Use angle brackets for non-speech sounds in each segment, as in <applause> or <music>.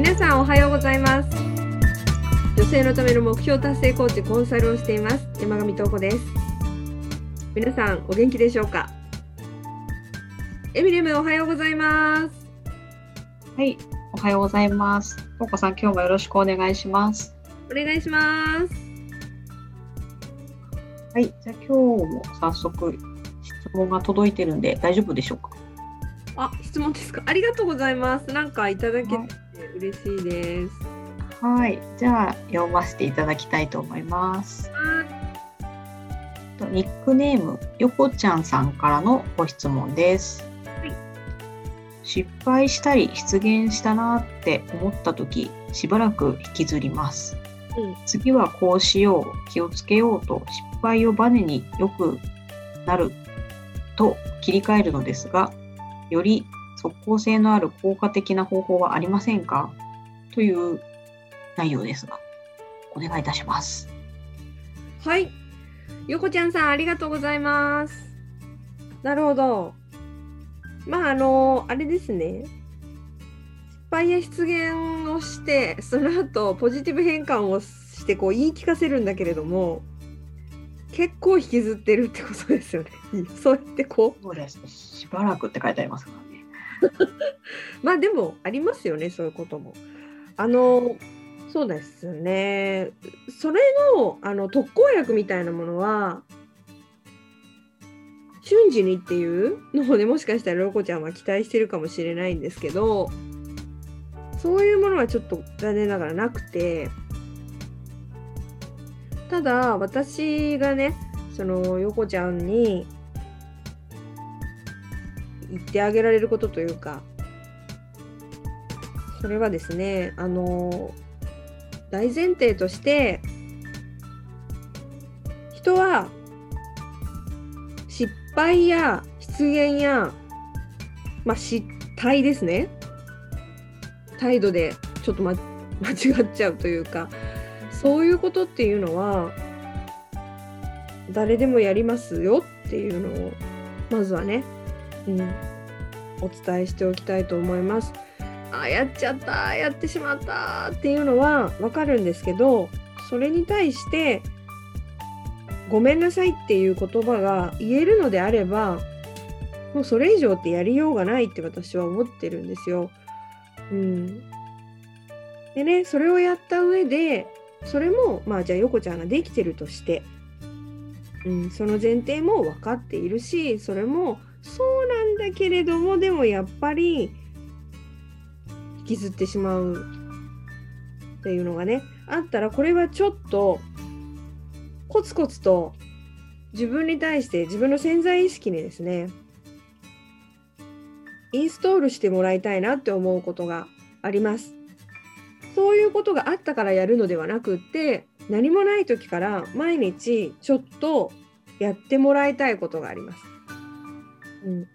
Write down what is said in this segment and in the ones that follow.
皆さんおはようございます。女性のための目標達成コーチコンサルをしています。山上東子です。皆さんお元気でしょうか？エミリムおはようございます。はい、おはようございます。とうこさん、今日もよろしくお願いします。お願いします。はい、じゃあ今日も早速質問が届いてるんで大丈夫でしょうか？あ質問ですか？ありがとうございます。なんかいただけて嬉しいですはい、じゃあ読ませていただきたいと思います。とニックネームよこちゃんさんからのご質問です。はい失敗したり失言したなって思った時しばらく引きずります。うん次はこうしよう気をつけようと失敗をバネによくなると切り替えるのですがより即効性のある効果的な方法はありませんか？という内容ですがお願いいたします。はい。よこちゃんさん、ありがとうございます。なるほど。まあ、あの、あれですね。失敗や失言をして、その後、ポジティブ変換をして、こう、言い聞かせるんだけれども、結構引きずってるってことですよね。<laughs> そうやってこう、そうです。しばらくって書いてありますからね。<laughs> まあでも、ありますよね、そういうことも。あの、そうですね。それの、あの、特効薬みたいなものは、瞬時にっていうのをねもしかしたらロコちゃんは期待してるかもしれないんですけどそういうものはちょっと残念ながらなくてただ私がねその横ちゃんに言ってあげられることというかそれはですねあの大前提として人は失敗や失言や、まあ、失態ですね。態度でちょっと、ま、間違っちゃうというかそういうことっていうのは誰でもやりますよっていうのをまずはね、うん、お伝えしておきたいと思います。あやっちゃった。やってしまった。っていうのはわかるんですけどそれに対してごめんなさいっていう言葉が言えるのであればもうそれ以上ってやりようがないって私は思ってるんですよ。うん、でねそれをやった上でそれもまあじゃあ横ちゃんができてるとして、うん、その前提も分かっているしそれもそうなんだけれどもでもやっぱり引きずってしまうっていうのがねあったらこれはちょっとコツコツと自分に対して自分の潜在意識にですねインストールしてもらいたいなって思うことがあります。そういうことがあったからやるのではなくって何もない時から毎日ちょっとやってもらいたいことがあります。うん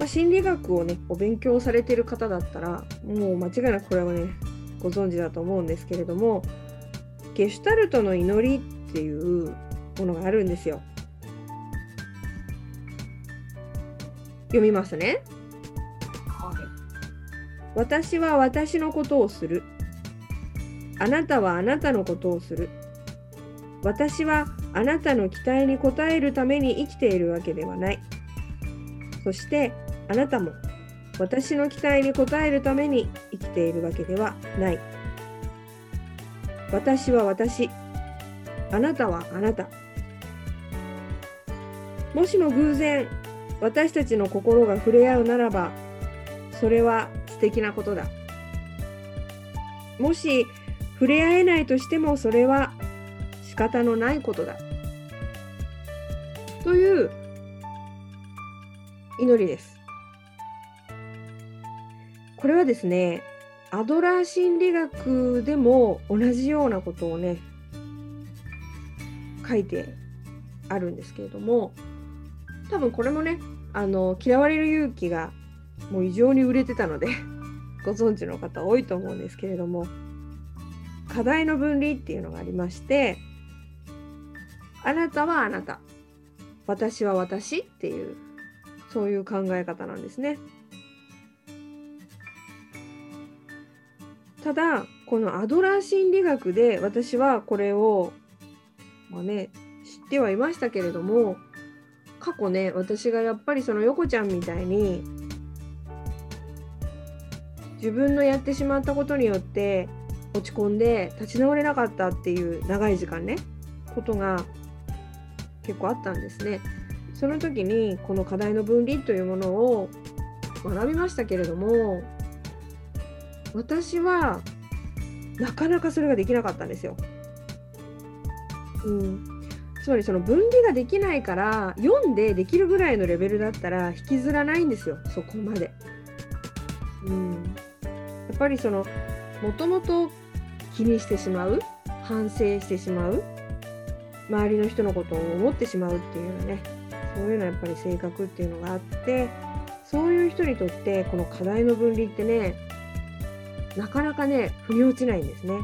まあ、心理学をねお勉強されている方だったらもう間違いなくこれはねご存知だと思うんですけれどもゲシュタルトの祈りっていうものがあるんですよ。読みますね。私は私のことをする。あなたはあなたのことをする。私はあなたの期待に応えるために生きているわけではない。そしてあなたも私の期待に応えるために生きているわけではない。私は私。あなたはあなた。もしも偶然私たちの心が触れ合うならばそれは素敵なことだ。もし触れ合えないとしてもそれは方のないことだ。という祈りです。これはですね、アドラー心理学でも同じようなことをね、書いてあるんですけれども、多分これもね、あの嫌われる勇気がもう異常に売れてたので <laughs> ご存知の方多いと思うんですけれども課題の分離っていうのがありましてあなたはあなた私は私っていうそういう考え方なんですね。ただこのアドラー心理学で私はこれを、まあね、知ってはいましたけれども過去ね私がやっぱりその横ちゃんみたいに自分のやってしまったことによって落ち込んで立ち直れなかったっていう長い時間ねことが結構あったんですね。その時にこの課題の分離というものを学びましたけれども私はなかなかそれができなかったんですよ。うん、つまりその分離ができないから読んでできるぐらいのレベルだったら引きずらないんですよそこまで。うん、やっぱりそのもともと気にしてしまう反省してしまう周りの人のことを思ってしまうっていうね。そういうのはやっぱり性格っていうのがあってそういう人にとってこの課題の分離ってねなかなかね腑に落ちないんですね。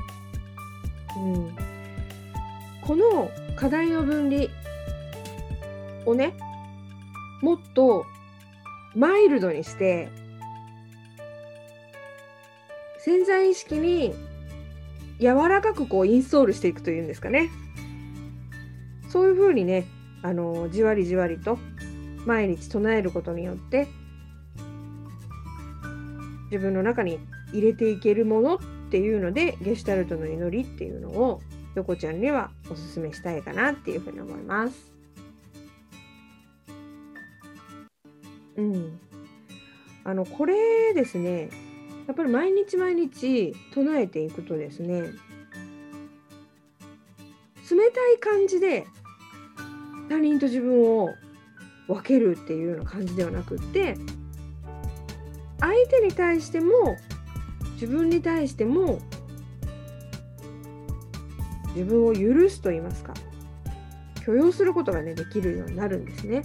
うん、この課題の分離をねもっとマイルドにして潜在意識に柔らかくこうインストールしていくというんですかね。そういうふうにねあのじわりじわりと毎日唱えることによって自分の中に入れていけるものっていうのでゲシュタルトの祈りっていうのを横ちゃんにはおすすめしたいかなっていうふうに思います。うん。あのこれですねやっぱり毎日毎日唱えていくとですね冷たい感じで他人と自分を分けるっていうような感じではなくって相手に対しても自分に対しても自分を許すと言いますか許容することがねできるようになるんですね。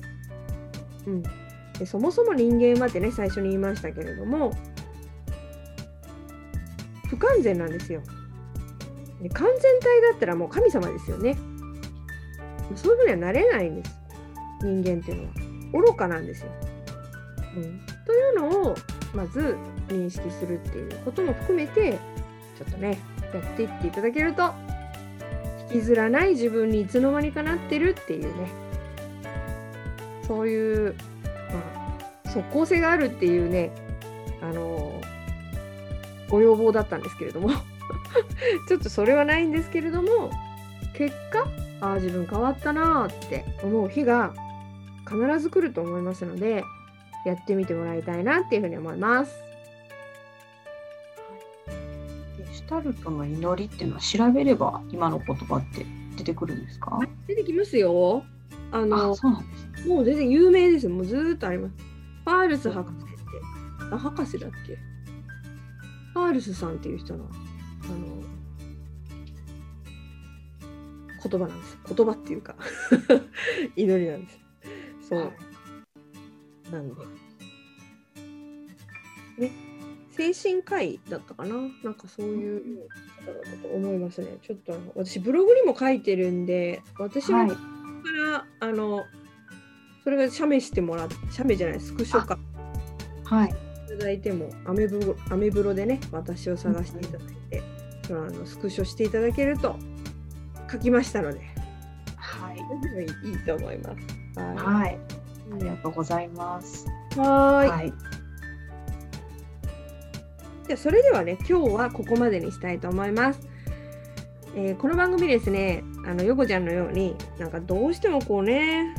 うん、でそもそも人間はってね最初に言いましたけれども不完全なんですよ。で完全体だったらもう神様ですよね。そういうふうにはなれないんです。人間っていうのは。愚かなんですよ。うん、というのをまず認識するっていうことも含めてちょっとねやっていっていただけると引きずらない自分にいつの間にかなってるっていうね。そういう、まあ、即効性があるっていうねあのご要望だったんですけれども。<laughs> ちょっとそれはないんですけれども結果ああ自分変わったなって思う日が必ず来ると思いますのでやってみてもらいたいなっていうふうに思います。ゲシュタルトの祈りっていうのは調べれば今の言葉って出てくるんですか？出てきますよ。あのそうなんです、もう全然有名です。もうずっとあります。パールス博士って、あ、博士だっけ？パールスさんっていう人の、あの、言葉なんです。言葉っていうか <laughs> 祈りなんです。そう。なんで。ね、精神科医だったかな？なんかそういう方だったと思いますね。ちょっと私ブログにも書いてるんで、私は、から、あの、それが写メしてもらって、写メじゃない、スクショか。はい。いただいても、アメブロアメブロでね、私を探していただいて、うん、あのスクショしていただけると書きましたので、はい、いいと思います。はい、はい、ありがとうございます。はいはいじゃあそれではね今日はここまでにしたいと思います。えー、この番組ですねあのヨコちゃんのようになんかどうしてもこうね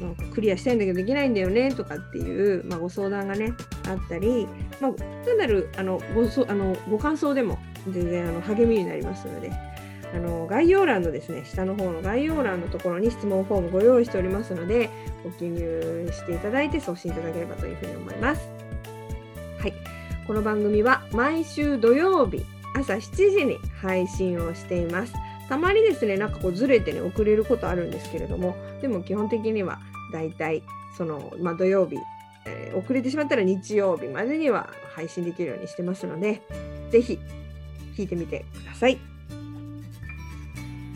なんかクリアしたいんだけどできないんだよねとかっていう、まあ、ご相談がねあったり、まあ、単なるあのごそあのご感想でも全然あの励みになりますのであの概要欄のですね下の方の概要欄のところに質問フォームご用意しておりますのでご記入していただいて送信いただければというふうに思います。はい、この番組は毎週土曜日朝7時に配信をしています。たまにですねなんかこうずれてね遅れることあるんですけれどもでも基本的にはだいたいその、まあ、土曜日、えー、遅れてしまったら日曜日までには配信できるようにしてますので是非聞いてみてください。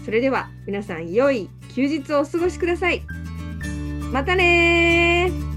それでは皆さん良い休日をお過ごしください。またね